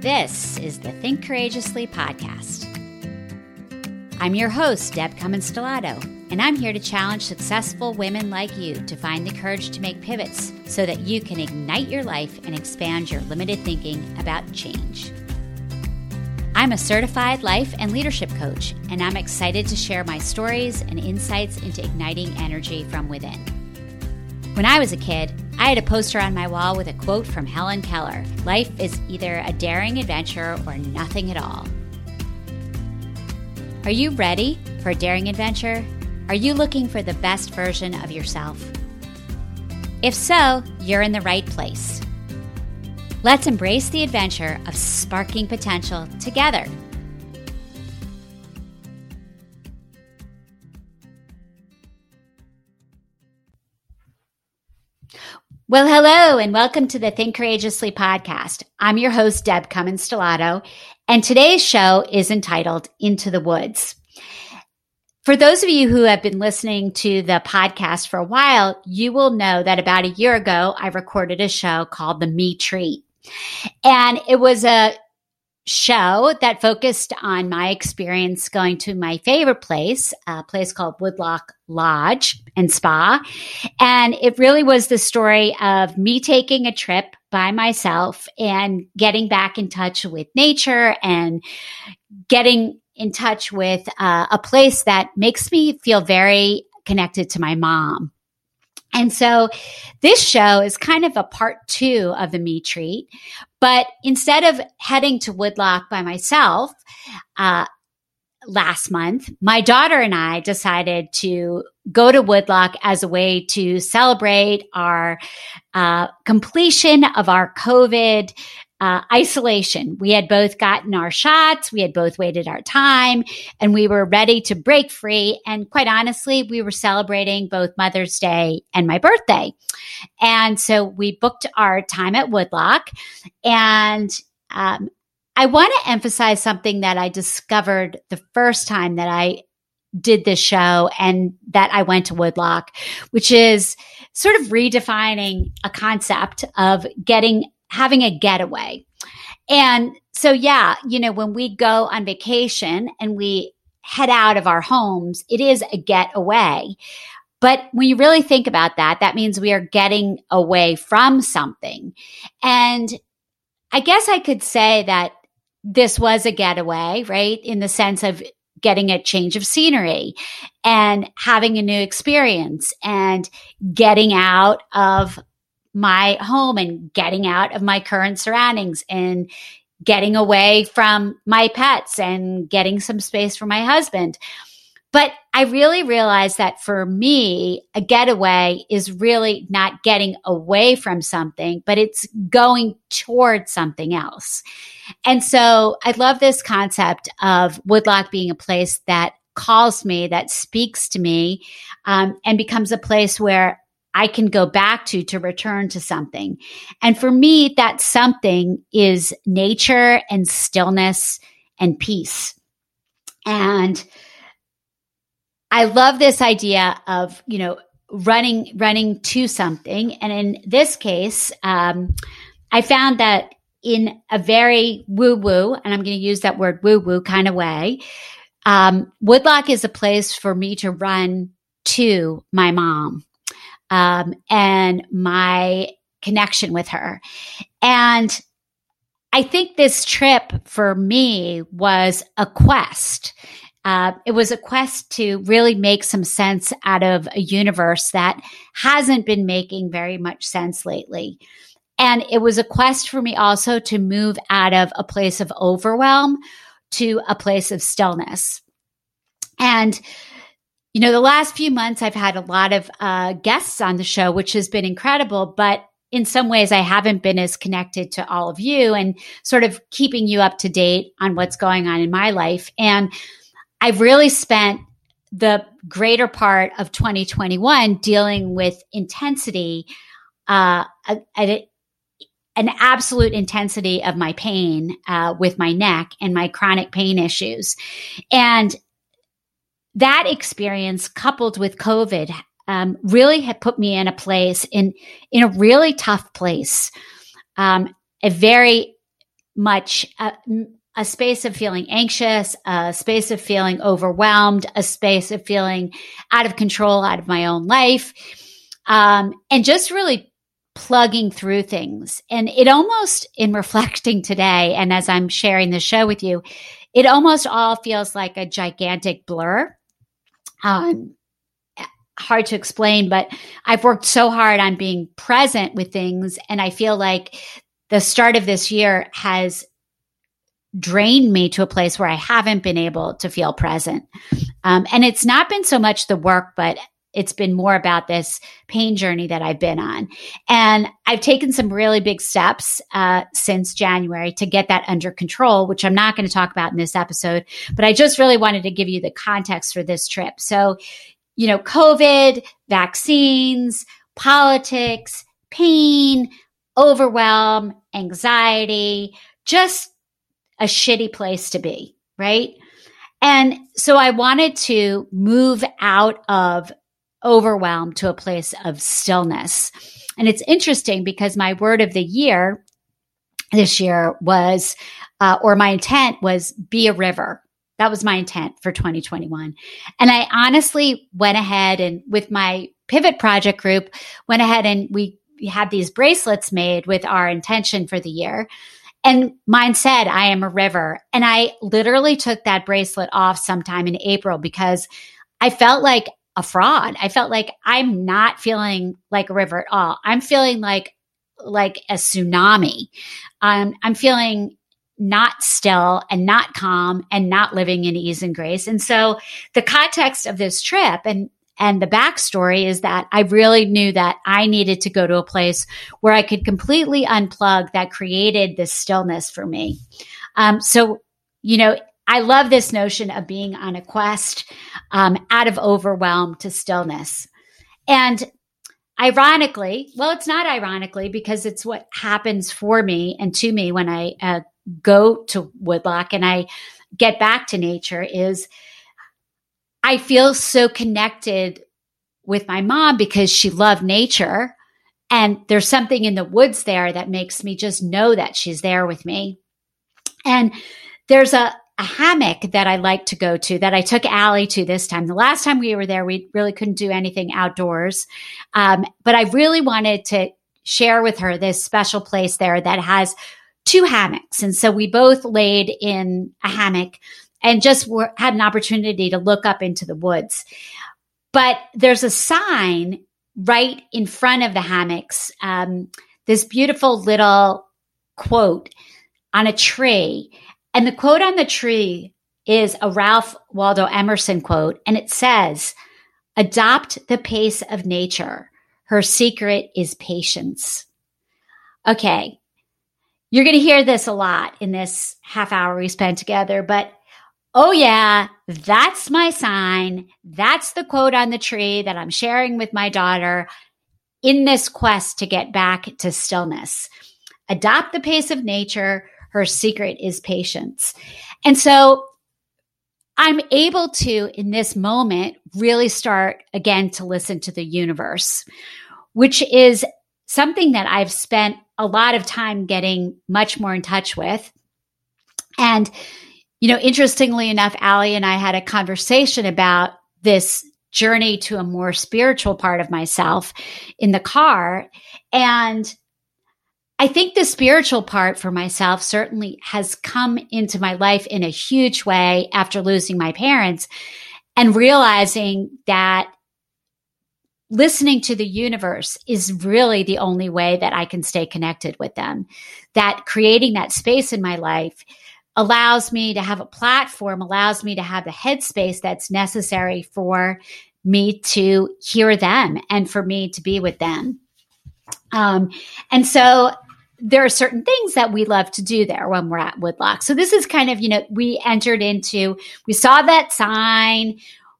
This is the Think Courageously podcast. I'm your host, Deb Cummins Stellato, and I'm here to challenge successful women like you to find the courage to make pivots so that you can ignite your life and expand your limited thinking about change. I'm a certified life and leadership coach, and I'm excited to share my stories and insights into igniting energy from within. When I was a kid, I had a poster on my wall with a quote from Helen Keller Life is either a daring adventure or nothing at all. Are you ready for a daring adventure? Are you looking for the best version of yourself? If so, you're in the right place. Let's embrace the adventure of sparking potential together. Well, hello and welcome to the Think Courageously podcast. I'm your host, Deb Cummins Stellato, and today's show is entitled Into the Woods. For those of you who have been listening to the podcast for a while, you will know that about a year ago, I recorded a show called The Me Treat. And it was a show that focused on my experience going to my favorite place, a place called Woodloch Lodge and Spa. And it really was the story of me taking a trip by myself and getting back in touch with nature and getting in touch with uh, a place that makes me feel very connected to my mom. And so this show is kind of a part two of the me treat. But instead of heading to Woodloch by myself, uh, last month, my daughter and I decided to go to Woodloch as a way to celebrate our uh, completion of our COVID uh, isolation. We had both gotten our shots, we had both waited our time, and we were ready to break free. And quite honestly, we were celebrating both Mother's Day and my birthday. And so we booked our time at Woodloch. And um, I want to emphasize something that I discovered the first time that I did this show and that I went to Woodloch, which is sort of redefining a concept of getting having a getaway. And so, yeah, you know, when we go on vacation and we head out of our homes, it is a getaway. But when you really think about that, that means we are getting away from something. And I guess I could say that this was a getaway, right? In the sense of getting a change of scenery and having a new experience and getting out of my home and getting out of my current surroundings and getting away from my pets and getting some space for my husband. But I really realized that for me, a getaway is really not getting away from something, but it's going towards something else. And so I love this concept of Woodloch being a place that calls me, that speaks to me, um, and becomes a place where I can go back to to return to something. And for me, that something is nature and stillness and peace. And I love this idea of, you know, running, running to something. And in this case, um, I found that in a very woo woo, and I'm going to use that word woo woo kind of way, um, Woodloch is a place for me to run to my mom um, and my connection with her. And I think this trip for me was a quest. Uh, it was a quest to really make some sense out of a universe that hasn't been making very much sense lately. And it was a quest for me also to move out of a place of overwhelm to a place of stillness. And you know, the last few months I've had a lot of uh, guests on the show, which has been incredible, but in some ways I haven't been as connected to all of you and sort of keeping you up to date on what's going on in my life. And I've really spent the greater part of 2021 dealing with intensity, uh, a, a, an absolute intensity of my pain uh, with my neck and my chronic pain issues. And that experience coupled with COVID um, really had put me in a place in in a really tough place, um, a very much uh, a space of feeling anxious, a space of feeling overwhelmed, a space of feeling out of control out of my own life. Um, and just really plugging through things. And it almost, in reflecting today, and as I'm sharing the show with you, it almost all feels like a gigantic blur. Um, hard to explain, but I've worked so hard on being present with things. And I feel like the start of this year has drained me to a place where I haven't been able to feel present. Um, and it's not been so much the work, but it's been more about this pain journey that I've been on. And I've taken some really big steps uh, since January to get that under control, which I'm not going to talk about in this episode, but I just really wanted to give you the context for this trip. So, you know, COVID, vaccines, politics, pain, overwhelm, anxiety, just a shitty place to be, right? And so I wanted to move out of overwhelm to a place of stillness. And it's interesting because my word of the year this year was, uh, or my intent was be a river. That was my intent for 2021. And I honestly went ahead and with my pivot project group, went ahead and we had these bracelets made with our intention for the year. And mine said, I am a river. And I literally took that bracelet off sometime in April because I felt like a fraud. I felt like I'm not feeling like a river at all. I'm feeling like like a tsunami. Um, I'm feeling not still and not calm and not living in ease and grace. And so the context of this trip and and the backstory is that I really knew that I needed to go to a place where I could completely unplug that created this stillness for me. Um, so, you know, I love this notion of being on a quest um, out of overwhelm to stillness. And ironically, well, it's not ironically because it's what happens for me and to me when I uh, go to woodloch and I get back to nature is I feel so connected with my mom because she loved nature. And there's something in the woods there that makes me just know that she's there with me. And there's a, a hammock that I like to go to that I took Allie to this time. The last time we were there, we really couldn't do anything outdoors. Um, but I really wanted to share with her this special place there that has two hammocks. And so we both laid in a hammock and just were, had an opportunity to look up into the woods. But there's a sign right in front of the hammocks, um, this beautiful little quote on a tree. And the quote on the tree is a Ralph Waldo Emerson quote, and it says, Adopt the pace of nature. Her secret is patience. Okay. You're going to hear this a lot in this half hour we spent together, but oh, yeah, that's my sign. That's the quote on the tree that I'm sharing with my daughter in this quest to get back to stillness. Adopt the pace of nature. Her secret is patience. And so I'm able to, in this moment, really start again to listen to the universe, which is something that I've spent a lot of time getting much more in touch with. And you know, interestingly enough, Allie and I had a conversation about this journey to a more spiritual part of myself in the car. And I think the spiritual part for myself certainly has come into my life in a huge way after losing my parents and realizing that listening to the universe is really the only way that I can stay connected with them. That creating that space in my life allows me to have a platform, allows me to have the headspace that's necessary for me to hear them and for me to be with them. Um, and so there are certain things that we love to do there when we're at Woodloch. So this is kind of, you know, we entered into, we saw that sign,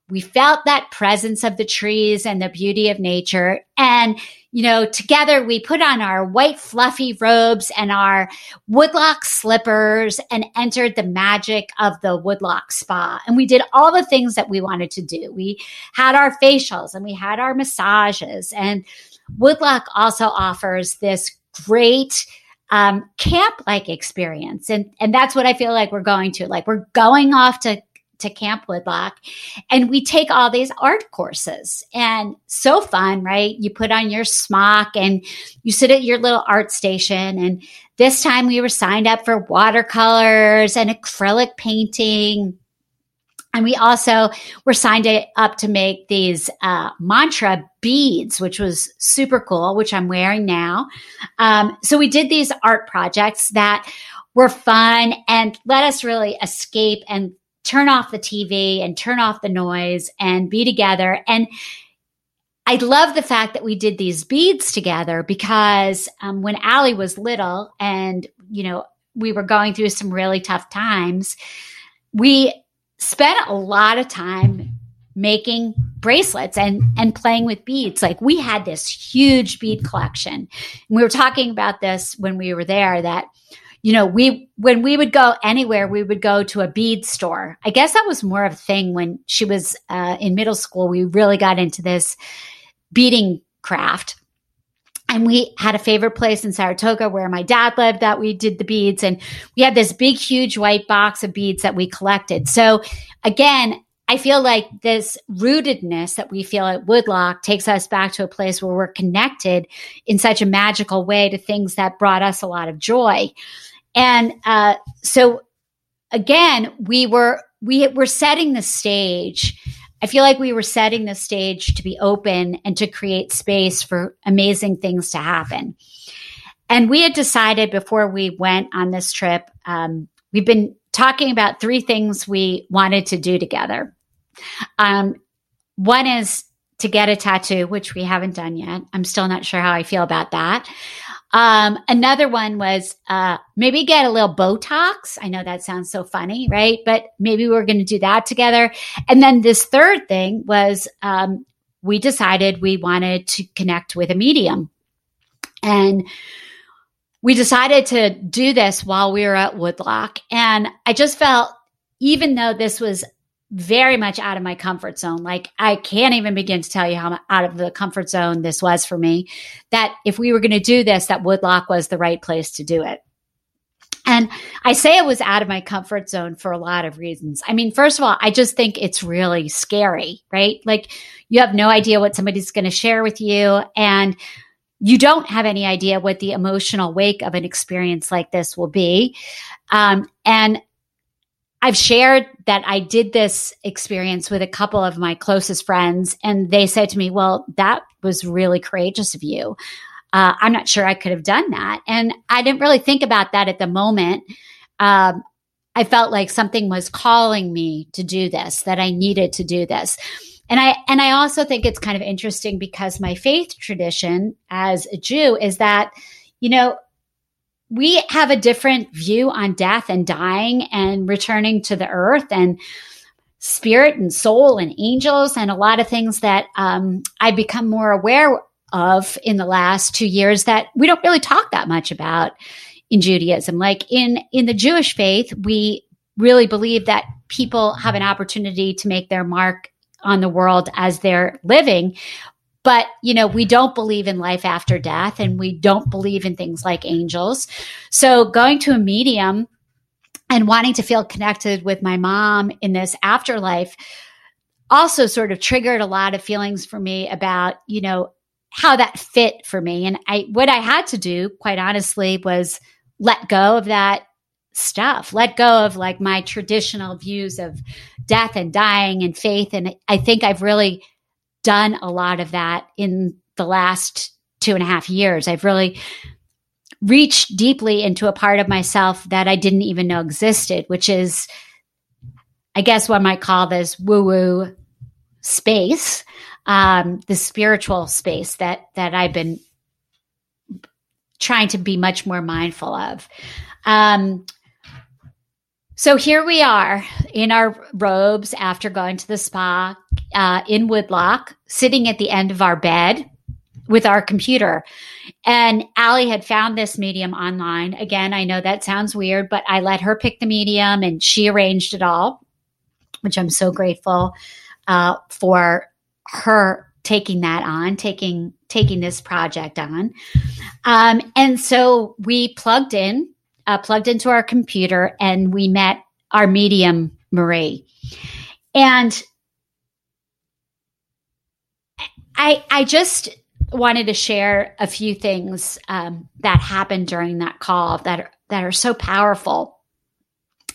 we felt that presence of the trees and the beauty of nature. And, you know, together we put on our white fluffy robes and our woodloch slippers and entered the magic of the woodloch spa. And we did all the things that we wanted to do. We had our facials and we had our massages. And Woodloch also offers this great um, camp like experience. And, and that's what I feel like we're going to. Like we're going off to to Camp Woodloch And we take all these art courses and so fun, right? You put on your smock and you sit at your little art station. And this time we were signed up for watercolors and acrylic painting. And we also were signed up to make these uh, mantra beads, which was super cool, which I'm wearing now. Um, so we did these art projects that were fun and let us really escape and turn off the TV and turn off the noise and be together. And I love the fact that we did these beads together because um, when Allie was little and, you know, we were going through some really tough times, we spent a lot of time making bracelets and and playing with beads like we had this huge bead collection and we were talking about this when we were there that you know, we, when we would go anywhere, we would go to a bead store. I guess that was more of a thing when she was uh, in middle school. We really got into this beading craft. And we had a favorite place in Saratoga where my dad lived that we did the beads. And we had this big, huge white box of beads that we collected. So again, I feel like this rootedness that we feel at Woodloch takes us back to a place where we're connected in such a magical way to things that brought us a lot of joy. And uh, so again, we were we were setting the stage. I feel like we were setting the stage to be open and to create space for amazing things to happen. And we had decided before we went on this trip, um, we've been talking about three things we wanted to do together. Um, one is to get a tattoo, which we haven't done yet. I'm still not sure how I feel about that. Um, another one was uh, maybe get a little Botox. I know that sounds so funny, right? But maybe we're going to do that together. And then this third thing was um, we decided we wanted to connect with a medium. And we decided to do this while we were at Woodloch. And I just felt, even though this was very much out of my comfort zone. Like I can't even begin to tell you how out of the comfort zone this was for me. That if we were going to do this, that Woodloch was the right place to do it. And I say it was out of my comfort zone for a lot of reasons. I mean, first of all, I just think it's really scary, right? Like you have no idea what somebody's going to share with you and you don't have any idea what the emotional wake of an experience like this will be. Um, and I've shared that I did this experience with a couple of my closest friends, and they said to me, Well, that was really courageous of you. Uh, I'm not sure I could have done that. And I didn't really think about that at the moment. Um, I felt like something was calling me to do this, that I needed to do this. And I and I also think it's kind of interesting because my faith tradition as a Jew is that, you know, we have a different view on death and dying and returning to the earth and spirit and soul and angels and a lot of things that um, I've become more aware of in the last two years that we don't really talk that much about in Judaism. Like in in the Jewish faith, we really believe that people have an opportunity to make their mark on the world as they're living, but, you know, we don't believe in life after death and we don't believe in things like angels. So going to a medium and wanting to feel connected with my mom in this afterlife also sort of triggered a lot of feelings for me about, you know, how that fit for me. And I, what I had to do, quite honestly, was let go of that stuff, let go of like my traditional views of death and dying and faith. And I think I've really done a lot of that in the last two and a half years. I've really reached deeply into a part of myself that I didn't even know existed, which is, I guess, what I might call this woo woo space, um, the spiritual space that that I've been trying to be much more mindful of. Um, so here we are in our robes after going to the spa uh, in Woodloch, sitting at the end of our bed with our computer. And Allie had found this medium online. Again, I know that sounds weird, but I let her pick the medium and she arranged it all, which I'm so grateful uh, for her taking that on, taking taking this project on. Um, and so we plugged in, uh, plugged into our computer, and we met our medium Marie. And I I just wanted to share a few things um, that happened during that call that are, that are so powerful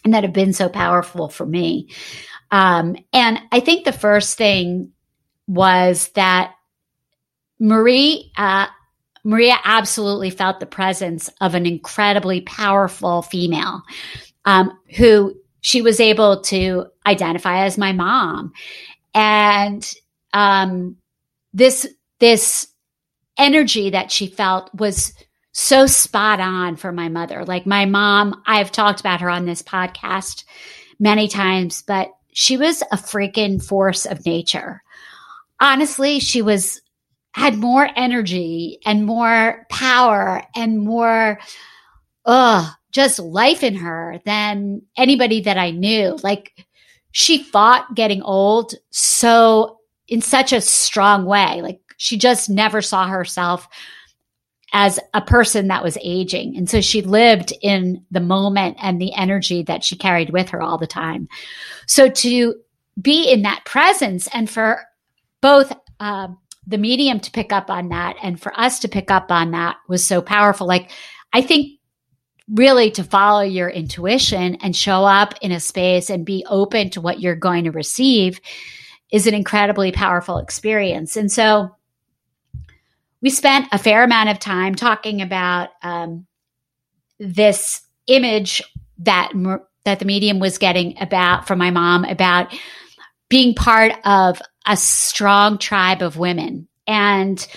and that have been so powerful for me. Um, and I think the first thing was that Marie, uh, Maria absolutely felt the presence of an incredibly powerful female um, who she was able to identify as my mom. And um, this this energy that she felt was so spot on for my mother. Like my mom, I've talked about her on this podcast many times, but she was a freaking force of nature. Honestly, she was had more energy and more power and more uh just life in her than anybody that I knew. Like she fought getting old so in such a strong way. Like she just never saw herself as a person that was aging. And so she lived in the moment and the energy that she carried with her all the time. So to be in that presence and for both uh, the medium to pick up on that and for us to pick up on that was so powerful. Like, I think really to follow your intuition and show up in a space and be open to what you're going to receive is an incredibly powerful experience. And so we spent a fair amount of time talking about um, this image that that the medium was getting about from my mom about being part of a strong tribe of women and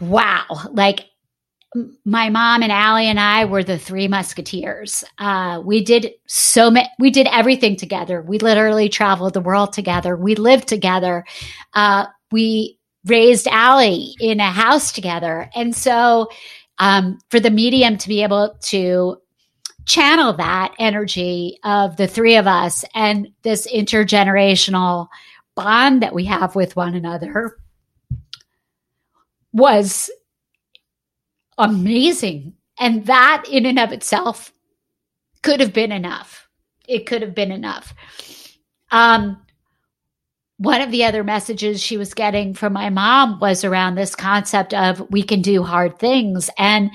wow like my mom and Allie and I were the three musketeers. Uh, we did so many, we did everything together. We literally traveled the world together. We lived together. Uh, we raised Allie in a house together. And so, um, for the medium to be able to channel that energy of the three of us and this intergenerational bond that we have with one another was amazing. And that in and of itself could have been enough. It could have been enough. Um, one of the other messages she was getting from my mom was around this concept of we can do hard things. And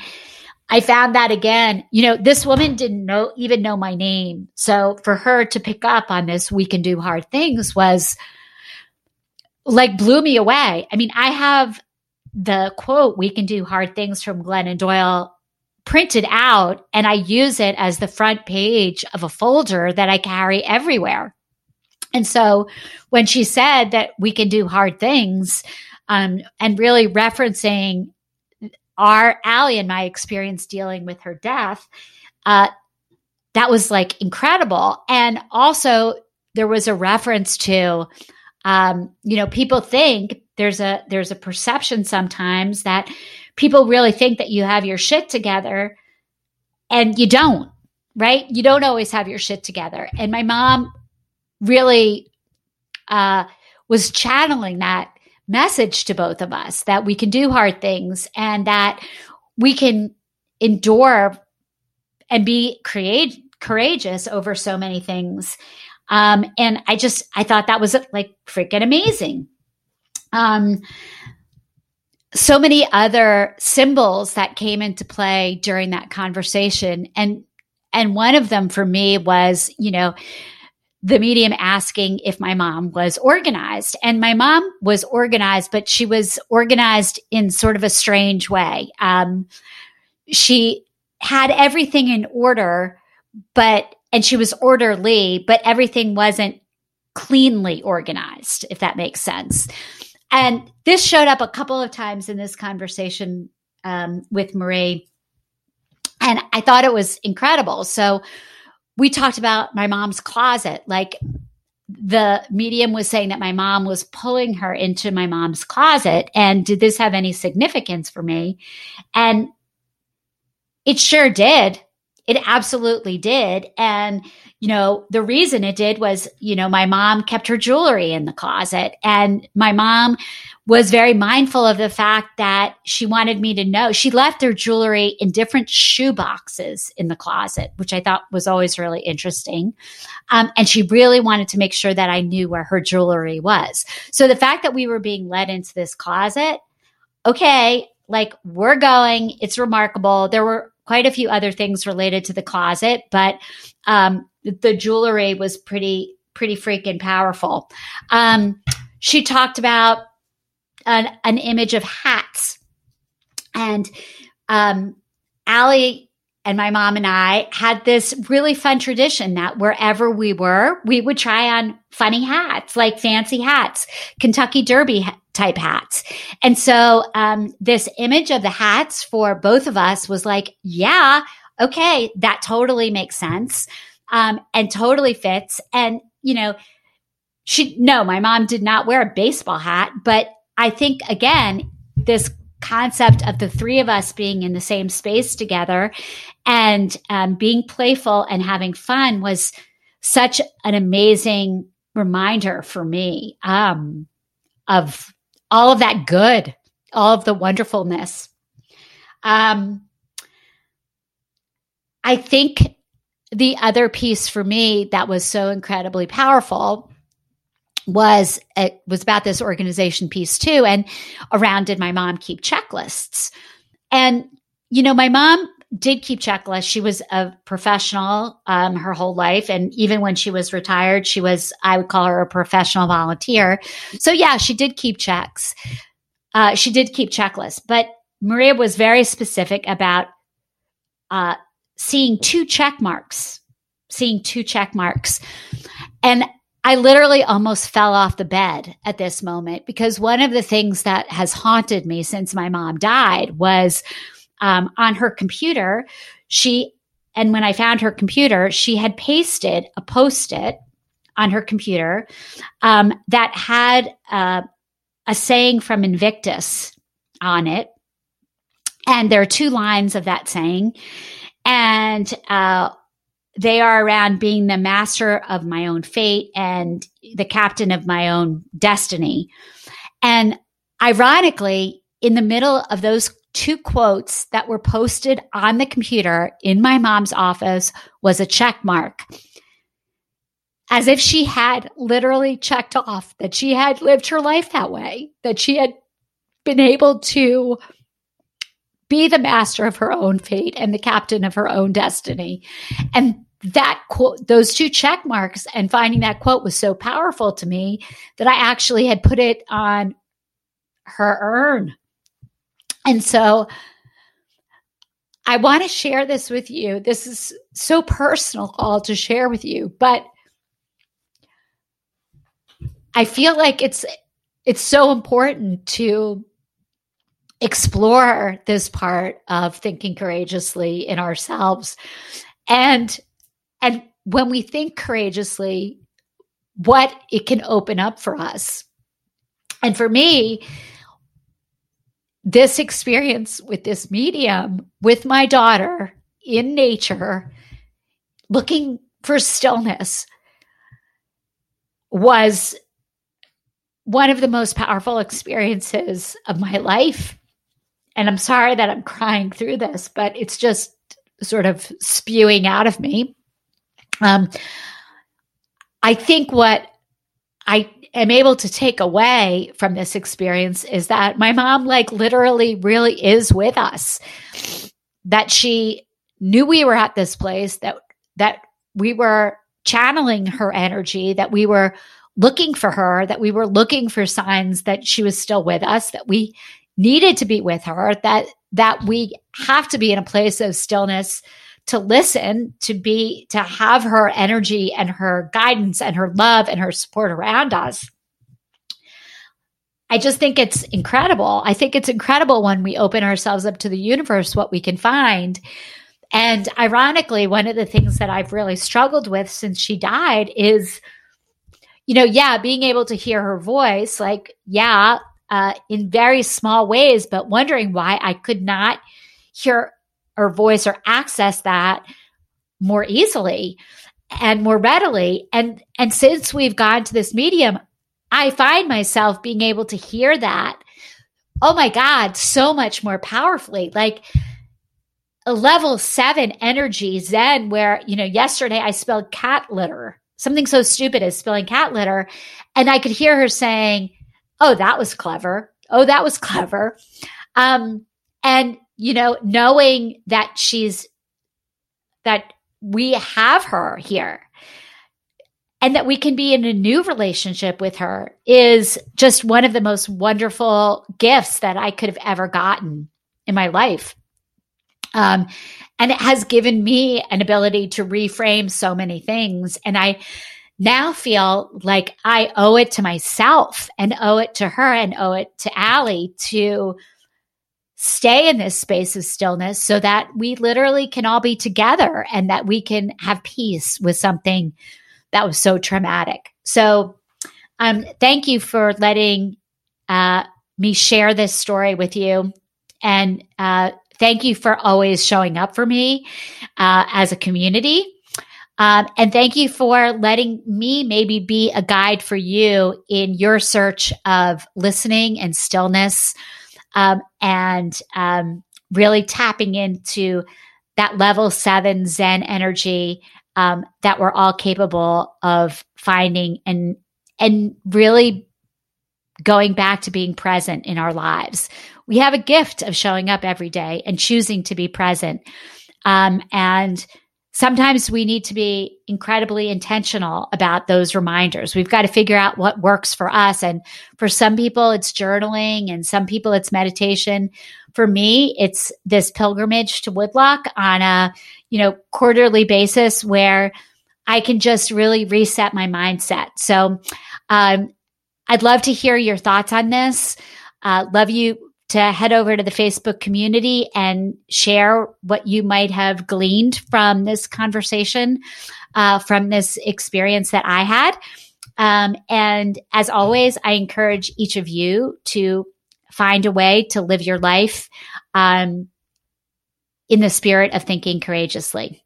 I found that again, you know, this woman didn't know, even know my name. So for her to pick up on this, we can do hard things was like blew me away. I mean, I have the quote, we can do hard things from Glennon Doyle printed out and I use it as the front page of a folder that I carry everywhere. And so when she said that we can do hard things, um, and really referencing our Allie and my experience dealing with her death, uh, that was like incredible. And also there was a reference to, um, you know, people think there's a there's a perception sometimes that people really think that you have your shit together and you don't right? You don't always have your shit together. And my mom really uh, was channeling that message to both of us that we can do hard things and that we can endure and be create, courageous over so many things. Um, and i just i thought that was like freaking amazing um, so many other symbols that came into play during that conversation. And and one of them for me was you know the medium asking if my mom was organized. And my mom was organized but she was organized in sort of a strange way. Um, she had everything in order but and she was orderly but everything wasn't cleanly organized if that makes sense and this showed up a couple of times in this conversation um, with Marie. And I thought it was incredible. So we talked about my mom's closet. Like the medium was saying that my mom was pulling her into my mom's closet. And did this have any significance for me? And it sure did. It absolutely did. And, you know, the reason it did was, you know, my mom kept her jewelry in the closet and my mom was very mindful of the fact that she wanted me to know she left her jewelry in different shoe boxes in the closet, which I thought was always really interesting. Um, and she really wanted to make sure that I knew where her jewelry was. So the fact that we were being led into this closet, okay, like we're going, it's remarkable. There were quite a few other things related to the closet, but um, the jewelry was pretty, pretty freaking powerful. Um, she talked about an, an image of hats. And um, Allie and my mom and I had this really fun tradition that wherever we were, we would try on funny hats, like fancy hats, Kentucky Derby type hats. And so um, this image of the hats for both of us was like, yeah, okay, that totally makes sense um, and totally fits. And, you know, she, no, my mom did not wear a baseball hat, but I think again, this concept of the three of us being in the same space together and um, being playful and having fun was such an amazing reminder for me um, of all of that good, all of the wonderfulness. Um, I think the other piece for me that was so incredibly powerful was it was about this organization piece too and around did my mom keep checklists and you know my mom did keep checklists. She was a professional um, her whole life. And even when she was retired she was i would call her a professional volunteer. So yeah she did keep checks. Uh, she did keep checklists. But maria was very specific about uh, seeing two check marks seeing two check marks. And I literally almost fell off the bed at this moment because one of the things that has haunted me since my mom died was um, on her computer, she, and when I found her computer, she had pasted a post it on her computer um, that had uh, a saying from Invictus on it. And there are two lines of that saying. And uh, they are around being the master of my own fate and the captain of my own destiny. And ironically, in the middle of those two quotes that were posted on the computer in my mom's office was a check mark. As if she had literally checked off that she had lived her life that way, that she had been able to be the master of her own fate and the captain of her own destiny. And that quote, those two check marks and finding that quote was so powerful to me that I actually had put it on her urn. And so I want to share this with you. This is so personal all to share with you, but I feel like it's it's so important to explore this part of thinking courageously in ourselves and and when we think courageously what it can open up for us and for me this experience with this medium with my daughter in nature looking for stillness was one of the most powerful experiences of my life and I'm sorry that I'm crying through this, but it's just sort of spewing out of me. Um, I think what I am able to take away from this experience is that my mom, like, literally really is with us. That she knew we were at this place, that, that we were channeling her energy, that we were looking for her, that we were looking for signs that she was still with us, that we needed to be with her, that that we have to be in a place of stillness to listen, to be to have her energy and her guidance and her love and her support around us. I just think it's incredible. I think it's incredible when we open ourselves up to the universe what we can find. And ironically, one of the things that I've really struggled with since she died is, you know, yeah, being able to hear her voice, like, yeah, uh, in very small ways, but wondering why I could not hear her voice or access that more easily and more readily. And, and since we've gone to this medium, I find myself being able to hear that. Oh my God, so much more powerfully. Like a level seven energy Zen, where, you know, yesterday I spelled cat litter, something so stupid as spelling cat litter. And I could hear her saying, Oh, that was clever. Oh, that was clever. Um, and, you know, knowing that she's, that we have her here and that we can be in a new relationship with her is just one of the most wonderful gifts that I could have ever gotten in my life. Um, and it has given me an ability to reframe so many things. And I now feel like I owe it to myself and owe it to her and owe it to Allie to stay in this space of stillness so that we literally can all be together and that we can have peace with something that was so traumatic. So, um, thank you for letting uh, me share this story with you. And uh, thank you for always showing up for me uh, as a community. Um, and thank you for letting me maybe be a guide for you in your search of listening and stillness um, and um, really tapping into that level seven Zen energy um, that we're all capable of finding and and really going back to being present in our lives. We have a gift of showing up every day and choosing to be present. Um, and sometimes we need to be incredibly intentional about those reminders. We've got to figure out what works for us. And for some people, it's journaling, and some people, it's meditation. For me, it's this pilgrimage to Woodloch on a, you know, quarterly basis where I can just really reset my mindset. So, um, I'd love to hear your thoughts on this. Uh, love you to head over to the Facebook community and share what you might have gleaned from this conversation, uh, from this experience that I had. Um, and as always, I encourage each of you to find a way to live your life um, in the spirit of thinking courageously.